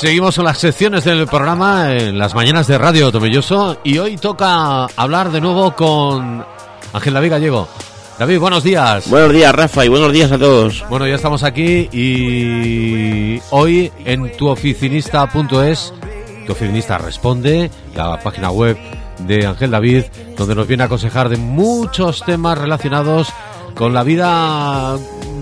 Seguimos con las secciones del programa en las mañanas de Radio Tomelloso y hoy toca hablar de nuevo con Ángel David Gallego. David, buenos días. Buenos días, Rafa, y buenos días a todos. Bueno, ya estamos aquí y hoy en tuoficinista.es, tu oficinista responde, la página web de Ángel David, donde nos viene a aconsejar de muchos temas relacionados con la vida,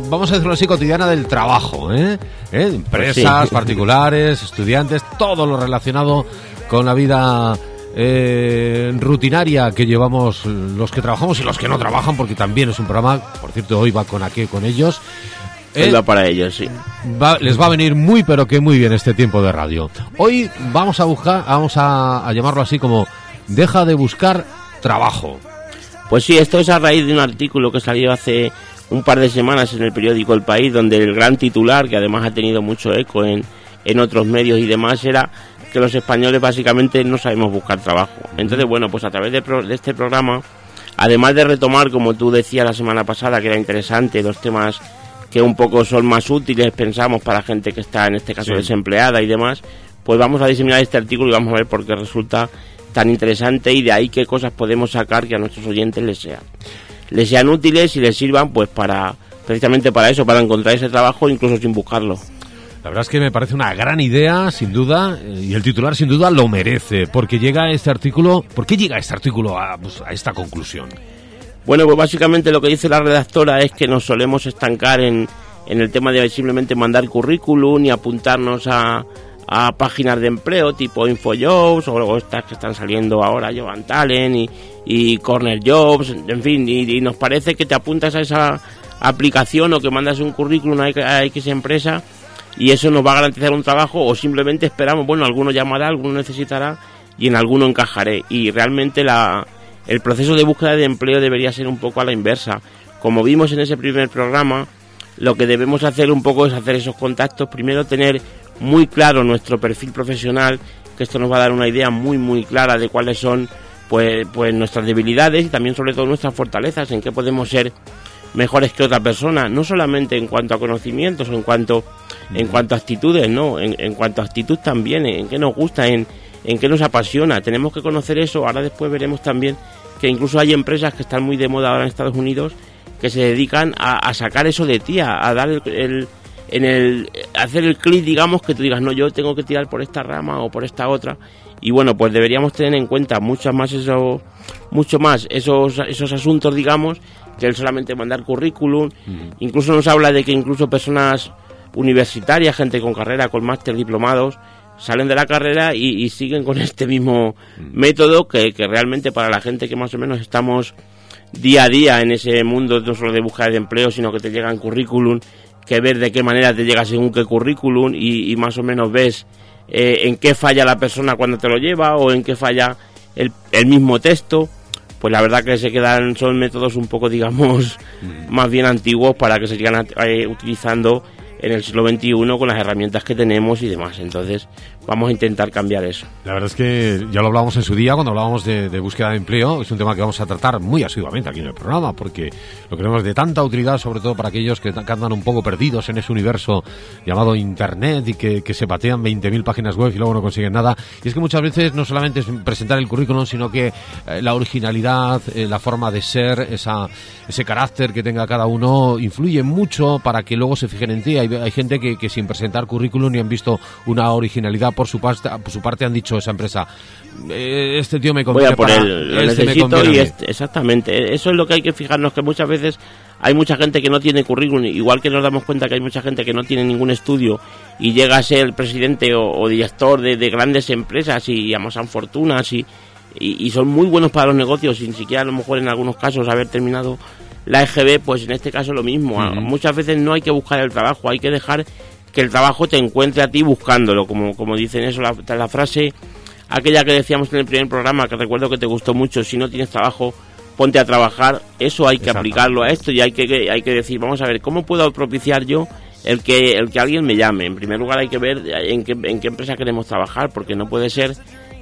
vamos a decirlo así, cotidiana del trabajo, ¿eh? ¿Eh? Empresas, particulares, estudiantes, todo lo relacionado con la vida eh, rutinaria que llevamos los que trabajamos y los que no trabajan, porque también es un programa, por cierto, hoy va con aquí con ellos. Él va para ellos, sí. les va a venir muy, pero que muy bien este tiempo de radio. Hoy vamos a buscar, vamos a, a llamarlo así como deja de buscar trabajo. Pues sí, esto es a raíz de un artículo que salió hace un par de semanas en el periódico El País, donde el gran titular, que además ha tenido mucho eco en, en otros medios y demás, era que los españoles básicamente no sabemos buscar trabajo. Entonces, bueno, pues a través de, de este programa, además de retomar, como tú decías la semana pasada, que era interesante, los temas que un poco son más útiles, pensamos, para gente que está en este caso desempleada y demás, pues vamos a diseminar este artículo y vamos a ver por qué resulta tan interesante y de ahí qué cosas podemos sacar que a nuestros oyentes les sean les sean útiles y les sirvan pues para precisamente para eso, para encontrar ese trabajo incluso sin buscarlo. La verdad es que me parece una gran idea, sin duda, eh, y el titular sin duda lo merece, porque llega este artículo, ¿por qué llega este artículo a, pues, a esta conclusión? Bueno, pues básicamente lo que dice la redactora es que nos solemos estancar en, en el tema de simplemente mandar currículum y apuntarnos a, a páginas de empleo tipo InfoJobs o estas que están saliendo ahora, Jovan Talent y, y Corner Jobs, en fin, y, nos parece que te apuntas a esa aplicación o que mandas un currículum a X empresa y eso nos va a garantizar un trabajo o simplemente esperamos, bueno, alguno llamará, alguno necesitará y en alguno encajaré. Y realmente la, el proceso de búsqueda de empleo debería ser un poco a la inversa. Como vimos en ese primer programa, lo que debemos hacer un poco es hacer esos contactos, primero tener muy claro nuestro perfil profesional, que esto nos va a dar una idea muy muy clara de cuáles son pues, pues nuestras debilidades y también sobre todo nuestras fortalezas, en qué podemos ser mejores que otra persona, no solamente en cuanto a conocimientos en cuanto, en cuanto a actitudes, no, en, en cuanto a actitud también, en qué nos gusta, en, en qué nos apasiona. Tenemos que conocer eso, ahora después veremos también que incluso hay empresas que están muy de moda ahora en Estados Unidos que se dedican a, sacar eso de ti, a, dar el, en el hacer el clic, digamos, que tú digas, no, yo tengo que tirar por esta rama o por esta otra. Y bueno, pues deberíamos tener en cuenta mucho más eso, mucho más esos, esos asuntos, digamos, que el solamente mandar currículum. Incluso nos habla de que incluso personas universitarias, gente con carrera, con máster, diplomados, salen de la carrera y, siguen con este mismo método que, que realmente para la gente que más o menos estamos día a día en ese mundo no solo de búsqueda de empleo, sino que te llegan currículum que ver de qué manera te llega según qué currículum y, más o menos ves eh, en qué falla la persona cuando te lo lleva o en qué falla el, el mismo texto pues la verdad que se quedan son métodos un poco digamos mm. más bien antiguos para que se sigan eh, utilizando en el siglo XXI con las herramientas que tenemos y demás. Entonces, vamos a intentar cambiar eso. La verdad es que ya lo hablábamos en su día cuando hablábamos de, búsqueda de empleo. Es un tema que vamos a tratar muy asiduamente aquí en el programa porque lo creemos de tanta utilidad, sobre todo para aquellos que, andan un poco perdidos en ese universo llamado Internet y que, se patean 20.000 páginas web y luego no consiguen nada. Y es que muchas veces no solamente es presentar el currículum, sino que eh, la originalidad, eh, la forma de ser, esa, ese carácter que tenga cada uno influye mucho para que luego se fijen en ti hay, gente que, sin presentar currículum ni han visto una originalidad. Por su, parte, por su parte han dicho esa empresa, eh, este tío me conviene Voy a por él, necesito y este, exactamente, eso es lo que hay que fijarnos, que muchas veces hay mucha gente que no tiene currículum, igual que nos damos cuenta que hay mucha gente que no tiene ningún estudio y llega a ser presidente o, director de, grandes empresas y amasan fortunas y, y, son muy buenos para los negocios, sin siquiera a lo mejor en algunos casos haber terminado la EGB, pues en este caso lo mismo. Muchas veces no hay que buscar el trabajo, hay que dejar que el trabajo te encuentre a ti buscándolo, como, como dicen eso, la, la frase aquella que decíamos en el primer programa, que recuerdo que te gustó mucho, si no tienes trabajo, ponte a trabajar, eso hay que aplicarlo a esto y hay que, hay que decir, vamos a ver, ¿cómo puedo propiciar yo el que, el que alguien me llame? En primer lugar hay que ver en qué, en qué empresa queremos trabajar, porque no puede ser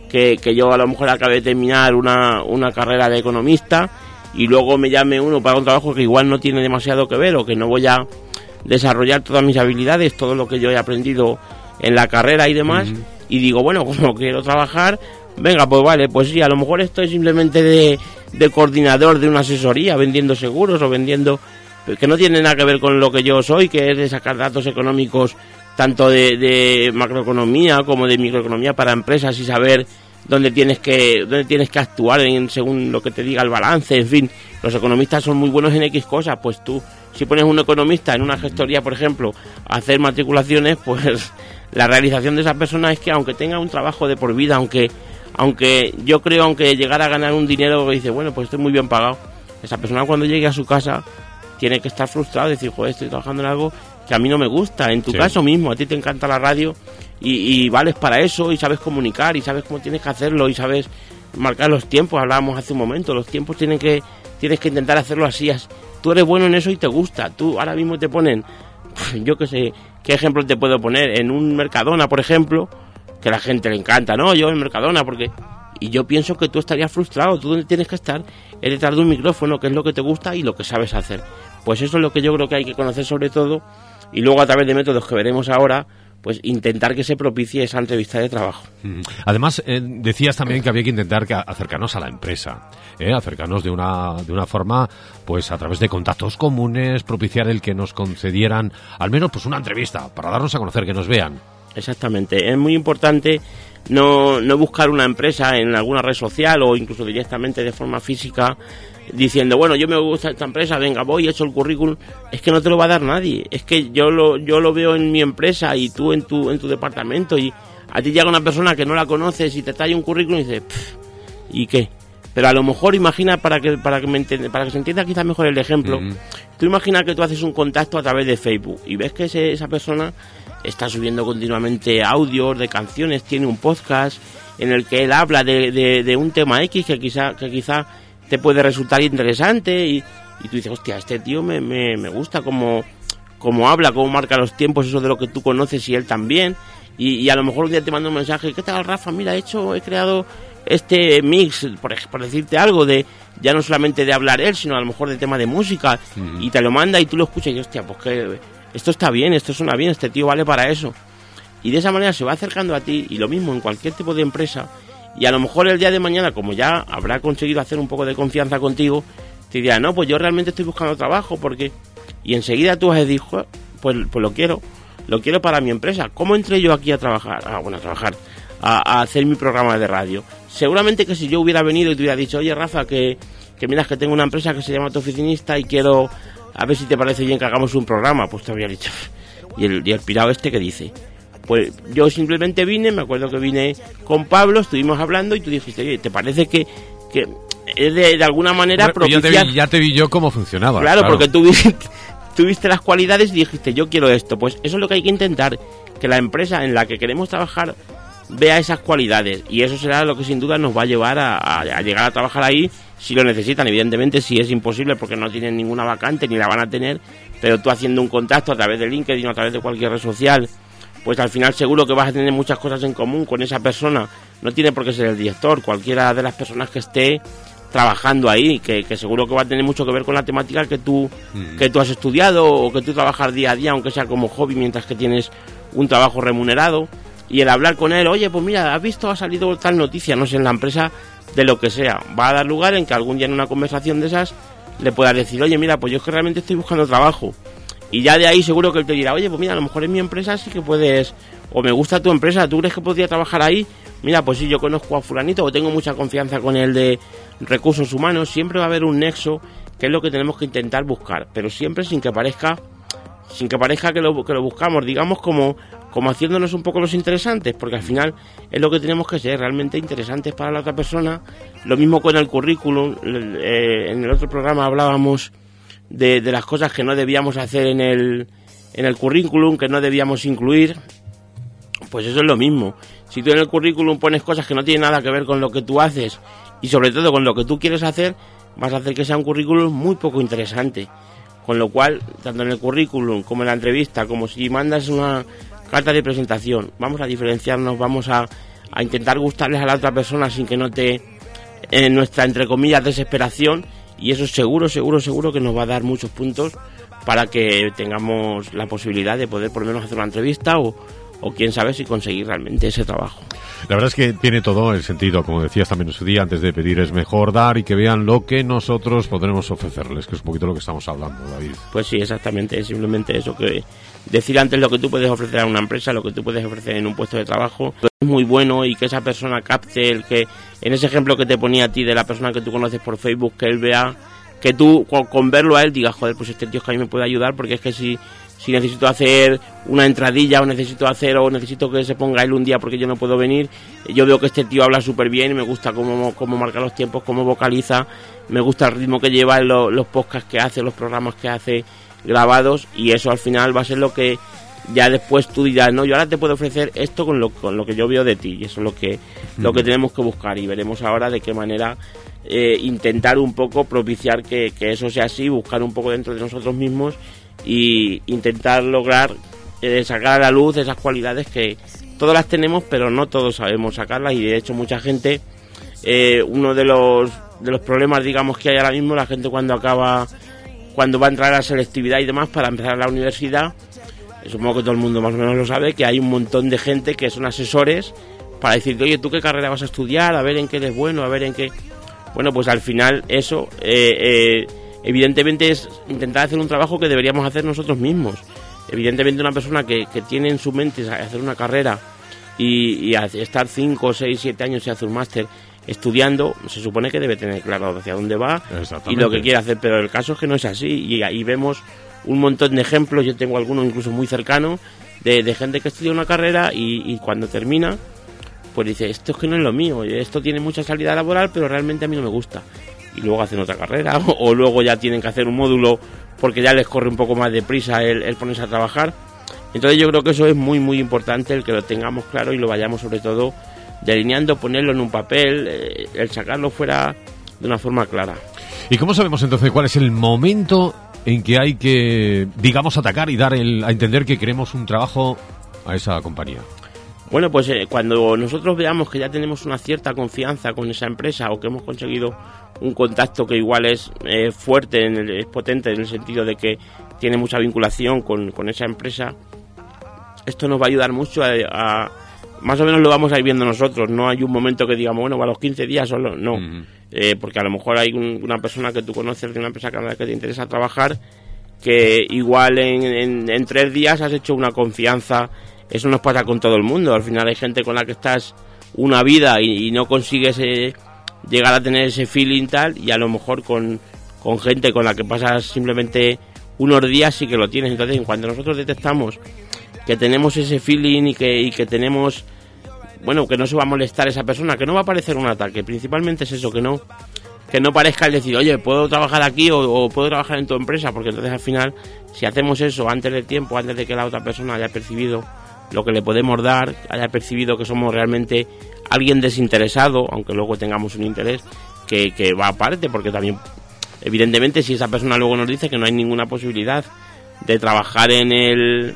que, que yo a lo mejor acabe de terminar una, una carrera de economista y luego me llame uno para un trabajo que igual no tiene demasiado que ver o que no voy a desarrollar todas mis habilidades, todo lo que yo he aprendido en la carrera y demás, y digo, bueno, como quiero trabajar, venga, pues vale, pues sí, a lo mejor estoy simplemente de, de coordinador de una asesoría, vendiendo seguros o vendiendo que no tiene nada que ver con lo que yo soy, que es de sacar datos económicos tanto de, macroeconomía como de microeconomía para empresas y saber dónde tienes que dónde tienes que actuar en, según lo que te diga el balance, en fin, los economistas son muy buenos en X cosas, pues tú si pones un economista en una gestoría, por ejemplo, a hacer matriculaciones, pues la realización de esa persona es que aunque tenga un trabajo de por vida, aunque aunque yo creo aunque llegara a ganar un dinero dice, bueno, pues estoy muy bien pagado, esa persona cuando llegue a su casa tiene que estar frustrado, decir, joder, estoy trabajando en algo que a mí no me gusta. En tu caso mismo, a ti te encanta la radio y, vales para eso y sabes comunicar y sabes cómo tienes que hacerlo y sabes marcar los tiempos. Hablábamos hace un momento, los tiempos tienen que tienes que intentar hacerlo así. Tú eres bueno en eso y te gusta. Tú ahora mismo te ponen, yo qué sé, qué ejemplo te puedo poner en un Mercadona, por ejemplo, que a la gente le encanta, ¿no? Yo en Mercadona porque y yo pienso que tú estarías frustrado. Tú donde tienes que estar es detrás de un micrófono, que es lo que te gusta y lo que sabes hacer. Pues eso es lo que yo creo que hay que conocer sobre todo y luego a través de métodos que veremos ahora, pues intentar que se propicie esa entrevista de trabajo. Además, eh, decías también que había que intentar que acercarnos a la empresa, ¿eh? acercarnos de una, de una forma, pues a través de contactos comunes, propiciar el que nos concedieran al menos pues una entrevista para darnos a conocer, que nos vean. Exactamente, es muy importante no, no buscar una empresa en alguna red social o incluso directamente de forma física diciendo, bueno, yo me gusta esta empresa, venga, voy, he hecho el currículum, es que no te lo va a dar nadie. Es que yo lo, yo lo veo en mi empresa y tú en tu, en tu departamento y a ti llega una persona que no la conoces y te trae un currículum y dices, ¿y qué? Pero a lo mejor imagina, para que, para que, me para que se entienda quizás mejor el ejemplo, tú imagina que tú haces un contacto a través de Facebook y ves que esa persona está subiendo continuamente audios de canciones, tiene un podcast en el que él habla de, de, un tema X que quizá, que quizá te puede resultar interesante y, y tú dices, hostia, este tío me, me, me gusta como, como habla, cómo marca los tiempos, eso de lo que tú conoces y él también. Y, a lo mejor un día te manda un mensaje, ¿qué tal Rafa? Mira, he hecho, he creado este mix, por, por decirte algo, de ya no solamente de hablar él, sino a lo mejor de tema de música, y te lo manda y tú lo escuchas y hostia, pues que esto está bien, esto suena bien, este tío vale para eso. Y de esa manera se va acercando a ti, y lo mismo en cualquier tipo de empresa, y a lo mejor el día de mañana, como ya habrá conseguido hacer un poco de confianza contigo, te dirá, no, pues yo realmente estoy buscando trabajo porque... Y enseguida tú has dicho, pues, pues lo quiero, lo quiero para mi empresa. ¿Cómo entré yo aquí a trabajar? Ah, bueno, a trabajar, a, hacer mi programa de radio. Seguramente que si yo hubiera venido y te hubiera dicho, oye Rafa, que, que miras que tengo una empresa que se llama Tu Oficinista y quiero, a ver si te parece bien que hagamos un programa, pues te habría dicho. Y el, y el pirado este que dice, pues yo simplemente vine, me acuerdo que vine con Pablo, estuvimos hablando y tú dijiste, oye, ¿te parece que, que es de, alguna manera propiciar... ya, te vi, yo cómo funcionaba. Claro, porque tú tuviste las cualidades y dijiste, yo quiero esto. Pues eso es lo que hay que intentar, que la empresa en la que queremos trabajar vea esas cualidades y eso será lo que sin duda nos va a llevar a, a, llegar a trabajar ahí si lo necesitan, evidentemente si es imposible porque no tienen ninguna vacante ni la van a tener, pero tú haciendo un contacto a través de LinkedIn o a través de cualquier red social pues al final seguro que vas a tener muchas cosas en común con esa persona. No tiene por qué ser el director, cualquiera de las personas que esté trabajando ahí, que, seguro que va a tener mucho que ver con la temática que tú, mm. que tú has estudiado o que tú trabajas día a día, aunque sea como hobby, mientras que tienes un trabajo remunerado. Y el hablar con él, oye, pues mira, has visto, ha salido tal noticia, no sé, en la empresa, de lo que sea. Va a dar lugar en que algún día en una conversación de esas le pueda decir, oye, mira, pues yo es que realmente estoy buscando trabajo. Y ya de ahí seguro que él te dirá, oye, pues mira, a lo mejor en mi empresa sí que puedes, o me gusta tu empresa, ¿tú crees que podría trabajar ahí? Mira, pues sí, yo conozco a fulanito o tengo mucha confianza con él de recursos humanos, siempre va a haber un nexo que es lo que tenemos que intentar buscar, pero siempre sin que parezca sin que parezca que lo, que lo buscamos, digamos como, como haciéndonos un poco los interesantes, porque al final es lo que tenemos que ser, realmente interesantes para la otra persona. Lo mismo con el currículum, eh, en el otro programa hablábamos de, las cosas que no debíamos hacer en el, en el currículum, que no debíamos incluir, pues eso es lo mismo. Si tú en el currículum pones cosas que no tienen nada que ver con lo que tú haces y sobre todo con lo que tú quieres hacer, vas a hacer que sea un currículum muy poco interesante. Con lo cual, tanto en el currículum como en la entrevista, como si mandas una carta de presentación, vamos a diferenciarnos, vamos a, a intentar gustarles a la otra persona sin que note en nuestra, entre comillas, desesperación y eso seguro, seguro, seguro que nos va a dar muchos puntos para que tengamos la posibilidad de poder por lo menos hacer una entrevista o, o quién sabe si conseguir realmente ese trabajo. La verdad es que tiene todo el sentido, como decías también en su día, antes de pedir es mejor dar y que vean lo que nosotros podremos ofrecerles, que es un poquito lo que estamos hablando, David. Pues sí, exactamente, simplemente eso que decir antes lo que tú puedes ofrecer a una empresa, lo que tú puedes ofrecer en un puesto de trabajo, es muy bueno y que esa persona capte el que, en ese ejemplo que te ponía a ti de la persona que tú conoces por Facebook, que él vea, que tú con, verlo a él digas, joder, pues este tío es que a mí me puede ayudar porque es que si si necesito hacer una entradilla o necesito hacer o necesito que se ponga él un día porque yo no puedo venir, yo veo que este tío habla súper bien, me gusta cómo, cómo marca los tiempos, cómo vocaliza, me gusta el ritmo que lleva en los podcasts que hace, los programas que hace grabados y eso al final va a ser lo que ya después tú dirás, no, yo ahora te puedo ofrecer esto con lo, con lo que yo veo de ti y eso es lo que, lo que tenemos que buscar y veremos ahora de qué manera eh, intentar un poco propiciar que, que eso sea así, buscar un poco dentro de nosotros mismos y intentar lograr eh, sacar a la luz esas cualidades que todas las tenemos pero no todos sabemos sacarlas. Y de hecho mucha gente eh, uno de los de los problemas digamos que hay ahora mismo la gente cuando acaba cuando va a entrar a la selectividad y demás para empezar la universidad eh, supongo que todo el mundo más o menos lo sabe que hay un montón de gente que son asesores para decirte oye tú qué carrera vas a estudiar a ver en qué eres bueno a ver en qué bueno pues al final eso eh, evidentemente es intentar hacer un trabajo que deberíamos hacer nosotros mismos. Evidentemente una persona que, tiene en su mente hacer una carrera y, estar 5, 6, 7 años y hacer un máster estudiando, se supone que debe tener claro hacia dónde va y lo que quiere hacer, pero el caso es que no es así. Y ahí vemos un montón de ejemplos, yo tengo algunos incluso muy cercanos, de, gente que estudia una carrera y, y, cuando termina, pues dice, esto es que no es lo mío, esto tiene mucha salida laboral, pero realmente a mí no me gusta y luego hacen otra carrera o, luego ya tienen que hacer un módulo porque ya les corre un poco más de prisa el, ponerse a trabajar. Entonces yo creo que eso es muy muy importante el que lo tengamos claro y lo vayamos sobre todo delineando, ponerlo en un papel, eh, el sacarlo fuera de una forma clara. ¿Y cómo sabemos entonces cuál es el momento en que hay que, digamos, atacar y dar el, a entender que queremos un trabajo a esa compañía? Bueno, pues eh, cuando nosotros veamos que ya tenemos una cierta confianza con esa empresa o que hemos conseguido un contacto que igual es eh, fuerte, en el, es potente en el sentido de que tiene mucha vinculación con, esa empresa, esto nos va a ayudar mucho a, Más o menos lo vamos a ir viendo nosotros, no hay un momento que digamos, bueno, a los 15 días solo, no. Eh, porque a lo mejor hay una persona que tú conoces de una empresa que te interesa trabajar, que igual en, en tres días has hecho una confianza eso nos pasa con todo el mundo. Al final hay gente con la que estás una vida y, no consigues eh, llegar a tener ese feeling tal y a lo mejor con, gente con la que pasas simplemente unos días sí que lo tienes. Entonces, cuando nosotros detectamos que tenemos ese feeling y que, y que tenemos, bueno, que no se va a molestar esa persona, que no va a parecer un ataque, principalmente es eso, que no que no parezca el decir, oye, puedo trabajar aquí o, o, puedo trabajar en tu empresa, porque entonces al final, si hacemos eso antes del tiempo, antes de que la otra persona haya percibido lo que le podemos dar, haya percibido que somos realmente alguien desinteresado, aunque luego tengamos un interés que, va aparte, porque también, evidentemente, si esa persona luego nos dice que no hay ninguna posibilidad de trabajar en, el,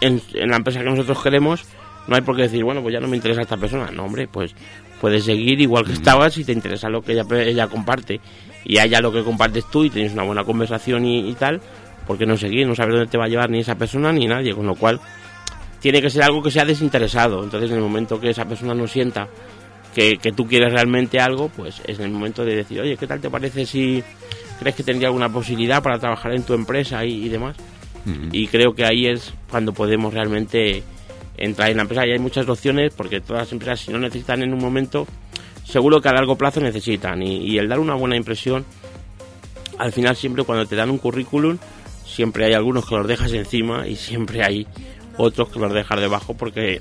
en, la empresa que nosotros queremos, no hay por qué decir, bueno, pues ya no me interesa esta persona. No, hombre, pues puedes seguir igual que estabas si te interesa lo que ella, ella comparte y a ella lo que compartes tú y tienes una buena conversación y, y tal, ¿por qué no seguir? No sabes dónde te va a llevar ni esa persona ni nadie, con lo cual tiene que ser algo que sea desinteresado. Entonces, en el momento que esa persona no sienta que, tú quieres realmente algo, pues es el momento de decir, oye, ¿qué tal te parece si crees que tendría alguna posibilidad para trabajar en tu empresa y, demás? Y creo que ahí es cuando podemos realmente entrar en la empresa. Y hay muchas opciones, porque todas las empresas, si no necesitan en un momento, seguro que a largo plazo necesitan. Y, y el dar una buena impresión, al final siempre cuando te dan un currículum, siempre hay algunos que los dejas encima y siempre hay otros que los dejar debajo porque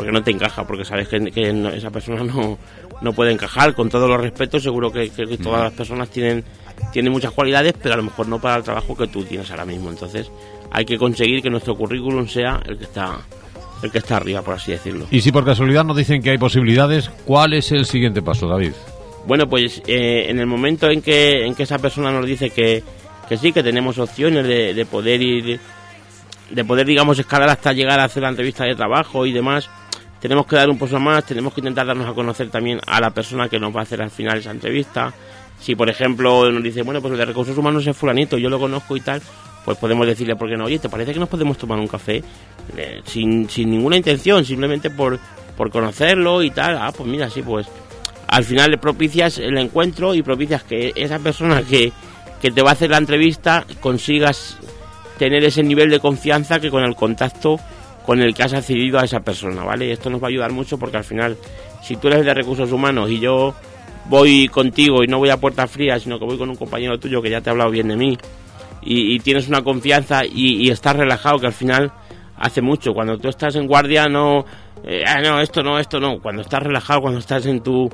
porque no te encaja, porque sabes que, esa persona no, no puede encajar. Con todos los respetos, seguro que, todas las personas tienen, tienen muchas cualidades, pero a lo mejor no para el trabajo que tú tienes ahora mismo. Entonces, hay que conseguir que nuestro currículum sea el que está el que está arriba, por así decirlo. Y si por casualidad nos dicen que hay posibilidades, ¿cuál es el siguiente paso, David? Bueno, pues eh, en el momento en que, en que esa persona nos dice que, que sí, que tenemos opciones de, de poder ir de poder, digamos, escalar hasta llegar a hacer la entrevista de trabajo y demás, tenemos que dar un paso más, tenemos que intentar darnos a conocer también a la persona que nos va a hacer al final esa entrevista. Si, por ejemplo, nos dice, bueno, pues el de recursos humanos es fulanito, yo lo conozco y tal, pues podemos decirle, ¿por qué no? Oye, ¿te parece que nos podemos tomar un café? Eh, sin, sin ninguna intención, simplemente por, por conocerlo y tal. Ah, pues mira, sí, pues al final le propicias el encuentro y propicias que esa persona que, que te va a hacer la entrevista consigas tener ese nivel de confianza que con el contacto con el que has accedido a esa persona, ¿vale? Esto nos va a ayudar mucho porque al final, si tú eres de recursos humanos y yo voy contigo y no voy a puertas frías, sino que voy con un compañero tuyo que ya te ha hablado bien de mí y, tienes una confianza y, estás relajado, que al final hace mucho. Cuando tú estás en guardia, no, eh, ah, no, esto no, esto no. Cuando estás relajado, cuando estás en tu,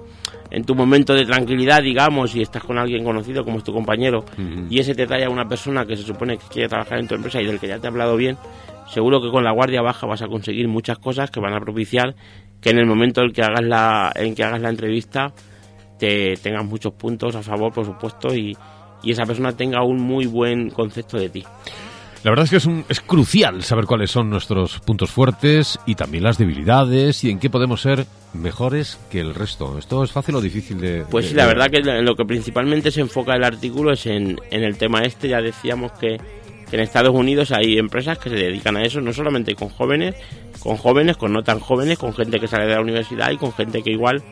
en tu momento de tranquilidad, digamos, y estás con alguien conocido como es tu compañero, y ese te trae a una persona que se supone que quiere trabajar en tu empresa y del que ya te ha hablado bien, seguro que con la guardia baja vas a conseguir muchas cosas que van a propiciar que en el momento en que hagas la, en que hagas la entrevista te tengas muchos puntos a favor, por supuesto, y, y esa persona tenga un muy buen concepto de ti. La verdad es que es, un, es crucial saber cuáles son nuestros puntos fuertes y también las debilidades y en qué podemos ser mejores que el resto. ¿Esto es fácil o difícil de...? Pues sí, la verdad que lo que principalmente se enfoca el artículo es en, en el tema este. Ya decíamos que, que, en Estados Unidos hay empresas que se dedican a eso, no solamente con jóvenes, con jóvenes, con no tan jóvenes, con gente que sale de la universidad y con gente que igual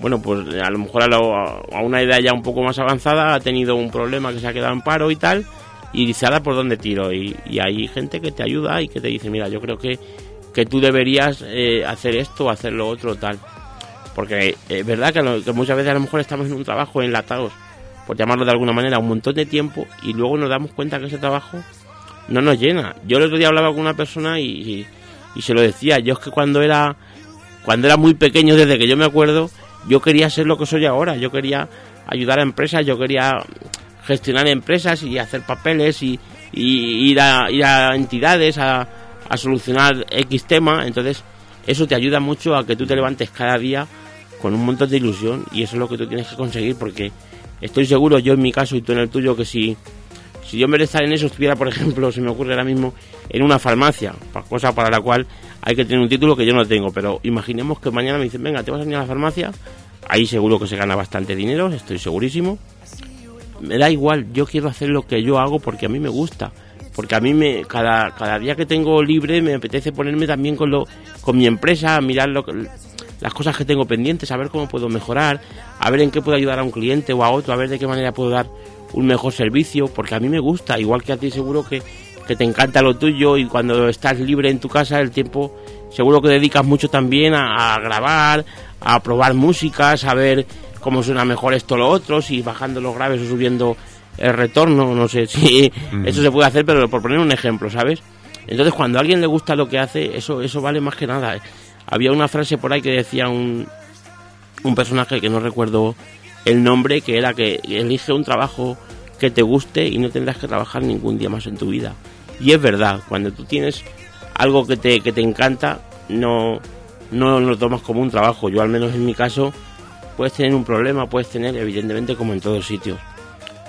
bueno, pues a lo mejor a, una edad ya un poco más avanzada ha tenido un problema que se ha quedado en paro y tal, y ahora por dónde tiro. Y, hay gente que te ayuda y que te dice, mira, yo creo que, que tú deberías eh, hacer esto o hacer lo otro tal. Porque es verdad que, muchas veces a lo mejor estamos en un trabajo enlatados, por llamarlo de alguna manera, un montón de tiempo y luego nos damos cuenta que ese trabajo no nos llena. Yo el otro día hablaba con una persona y, y se lo decía, yo es que cuando era, cuando era muy pequeño, desde que yo me acuerdo, yo quería ser lo que soy ahora, yo quería ayudar a empresas, yo quería gestionar empresas y hacer papeles y, ir, a, ir a entidades a, solucionar X tema, entonces eso te ayuda mucho a que tú te levantes cada día con un montón de ilusión y eso es lo que tú tienes que conseguir porque estoy seguro, yo en mi caso y tú en el tuyo, que si, yo en vez de estar en eso estuviera, por ejemplo, se me ocurre ahora mismo, en una farmacia, cosa para la cual hay que tener un título que yo no tengo, pero imaginemos que mañana me dicen, venga, te vas a ir a la farmacia, ahí seguro que se gana bastante dinero, estoy segurísimo. Me da igual, yo quiero hacer lo que yo hago porque a mí me gusta. Porque a mí me, cada, cada día que tengo libre me apetece ponerme también con, lo, con mi empresa, a mirar lo, las cosas que tengo pendientes, a ver cómo puedo mejorar, a ver en qué puedo ayudar a un cliente o a otro, a ver de qué manera puedo dar un mejor servicio, porque a mí me gusta, igual que a ti seguro que que te encanta lo tuyo y cuando estás libre en tu casa el tiempo seguro que dedicas mucho también a, grabar, a probar música, a saber cómo suena mejor esto o lo otro, si bajando los graves o subiendo el retorno, no sé si eso se puede hacer, pero por poner un ejemplo, ¿sabes? Entonces cuando a alguien le gusta lo que hace, eso, eso vale más que nada. Había una frase por ahí que decía un, un personaje que no recuerdo el nombre, que era que elige un trabajo que te guste y no tendrás que trabajar ningún día más en tu vida. Y es verdad, cuando tú tienes algo que te, que te encanta, no, no lo tomas como un trabajo. Yo al menos en mi caso, puedes tener un problema, puedes tener, evidentemente, como en todos sitios.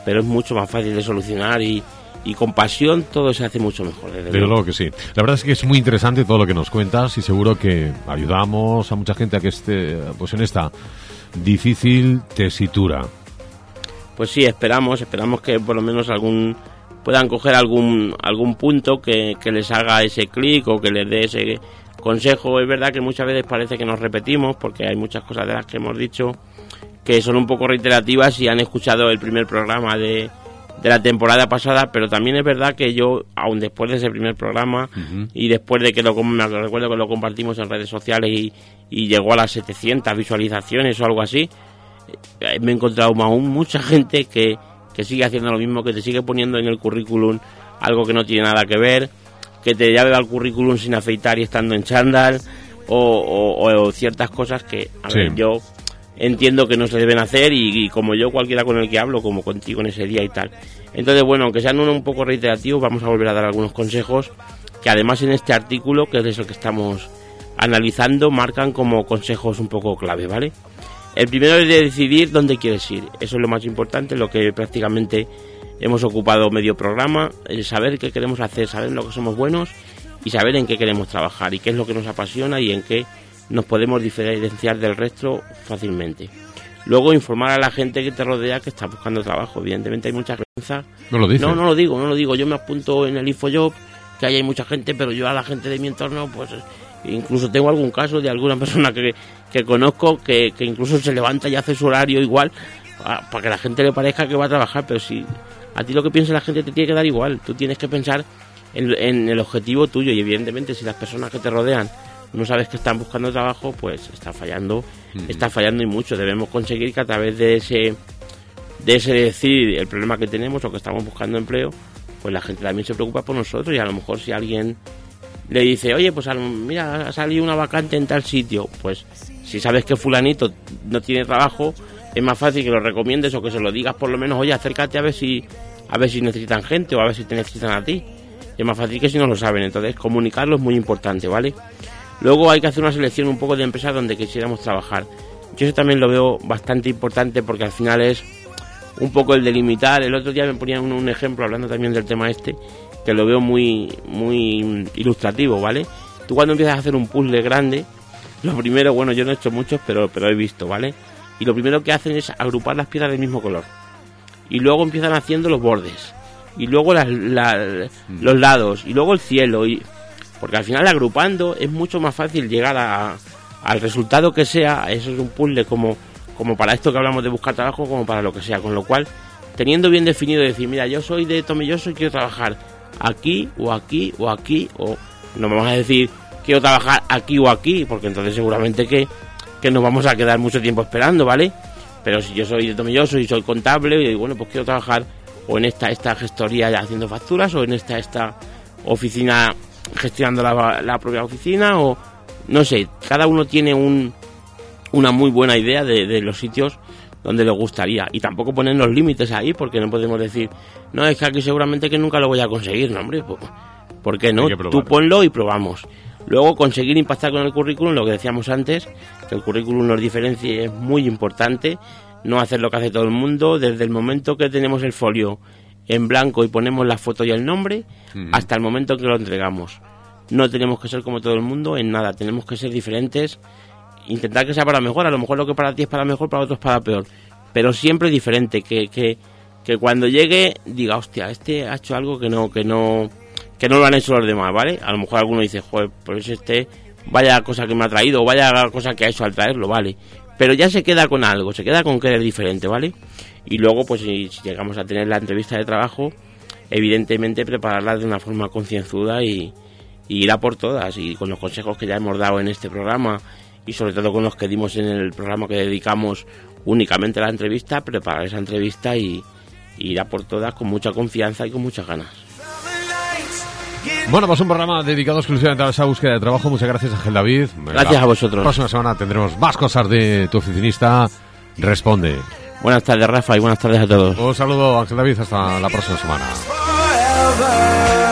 Pero es mucho más fácil de solucionar y, y con pasión todo se hace mucho mejor. Desde luego que sí. La verdad es que es muy interesante todo lo que nos cuentas y seguro que ayudamos a mucha gente a que esté pues en esta difícil tesitura. Pues sí, esperamos, esperamos que por lo menos algún puedan coger algún, algún punto que, les haga ese clic o que les dé ese consejo. Es verdad que muchas veces parece que nos repetimos porque hay muchas cosas de las que hemos dicho que son un poco reiterativas y han escuchado el primer programa de, de la temporada pasada, pero también es verdad que yo, aún después de ese primer programa y después de que lo, me recuerdo que lo compartimos en redes sociales y, y llegó a las 700 visualizaciones o algo así, eh, me he encontrado aún mucha gente que, que sigue haciendo lo mismo, que te sigue poniendo en el currículum algo que no tiene nada que ver, que te llave al currículum sin afeitar y estando en chándal, o, ciertas cosas que, a ver, yo entiendo que no se deben hacer y, como yo cualquiera con el que hablo, como contigo en ese día y tal. Entonces, bueno, aunque sean un poco reiterativos, vamos a volver a dar algunos consejos que además en este artículo, que es el que estamos analizando, marcan como consejos un poco clave, ¿vale? El primero es de decidir dónde quieres ir. Eso es lo más importante, lo que prácticamente hemos ocupado medio programa, el saber qué queremos hacer, saber en lo que somos buenos y saber en qué queremos trabajar y qué es lo que nos apasiona y en qué nos podemos diferenciar del resto fácilmente. Luego informar a la gente que te rodea que está buscando trabajo. Evidentemente hay mucha creencia. No lo dices. No, no lo digo, no lo digo. Yo me apunto en el InfoJob, que ahí hay mucha gente, pero yo a la gente de mi entorno, pues incluso tengo algún caso de alguna persona que, que conozco que, que incluso se levanta y hace su horario igual para que la gente le parezca que va a trabajar, pero si a ti lo que piensa la gente te tiene que dar igual. Tú tienes que pensar en, en el objetivo tuyo y evidentemente si las personas que te rodean no sabes que están buscando trabajo, pues está fallando, está fallando y mucho. Debemos conseguir que a través de ese, de ese decir el problema que tenemos o que estamos buscando empleo, pues la gente también se preocupa por nosotros y a lo mejor si alguien le dice, oye, pues mira, ha salido una vacante en tal sitio, pues si sabes que fulanito no tiene trabajo, es más fácil que lo recomiendes o que se lo digas por lo menos, oye, acércate a ver si a ver si necesitan gente o a ver si te necesitan a ti. Es más fácil que si no lo saben, entonces comunicarlo es muy importante, ¿vale? Luego hay que hacer una selección un poco de empresas donde quisiéramos trabajar. Yo eso también lo veo bastante importante porque al final es un poco el delimitar. El otro día me ponían un, ejemplo hablando también del tema este, que lo veo muy, muy ilustrativo, ¿vale? Tú cuando empiezas a hacer un puzzle grande, lo primero, bueno, yo no he hecho muchos, pero, pero he visto, ¿vale? Y lo primero que hacen es agrupar las piezas del mismo color. Y luego empiezan haciendo los bordes. Y luego las, Mm. los lados. Y luego el cielo. Y, porque al final agrupando es mucho más fácil llegar a, al resultado que sea. Eso es un puzzle como, como para esto que hablamos de buscar trabajo, como para lo que sea. Con lo cual, teniendo bien definido, decir, mira, yo soy de Tomelloso y quiero trabajar aquí o aquí o aquí. O no me vas a decir, quiero trabajar aquí o aquí, porque entonces seguramente que, que nos vamos a quedar mucho tiempo esperando, ¿vale? Pero si yo soy de Tomelloso y soy contable, y bueno, pues quiero trabajar o en esta, esta gestoría haciendo facturas, o en esta, esta oficina gestionando la, la propia oficina, o no sé, cada uno tiene un, una muy buena idea de, de los sitios donde le gustaría. Y tampoco poner los límites ahí, porque no podemos decir, no, es que aquí seguramente que nunca lo voy a conseguir, no, hombre, pues, ¿por qué no? Tú ponlo y probamos. Luego conseguir impactar con el currículum, lo que decíamos antes, que el currículum nos diferencie es muy importante, no hacer lo que hace todo el mundo, desde el momento que tenemos el folio en blanco y ponemos la foto y el nombre, hasta el momento que lo entregamos. No tenemos que ser como todo el mundo en nada, tenemos que ser diferentes, intentar que sea para mejor, a lo mejor lo que para ti es para mejor, para otros para peor, pero siempre diferente, que, que, que cuando llegue diga, hostia, este ha hecho algo que no, que no, que no lo han hecho los demás, ¿vale? A lo mejor alguno dice, joder, pues este, vaya cosa que me ha traído, vaya cosa que ha hecho al traerlo, ¿vale? Pero ya se queda con algo, se queda con querer diferente, ¿vale? Y luego, pues si, si llegamos a tener la entrevista de trabajo, evidentemente prepararla de una forma concienzuda y, y ir a por todas, y con los consejos que ya hemos dado en este programa, y sobre todo con los que dimos en el programa que dedicamos únicamente a la entrevista, preparar esa entrevista y, y ir a por todas con mucha confianza y con muchas ganas. Bueno, pues un programa dedicado exclusivamente a esa búsqueda de trabajo. Muchas gracias, Ángel David. Gracias La a vosotros. próxima semana tendremos más cosas de tu oficinista. Responde. Buenas tardes, Rafa, y buenas tardes a todos. Un saludo, Ángel David. Hasta la próxima semana. forever.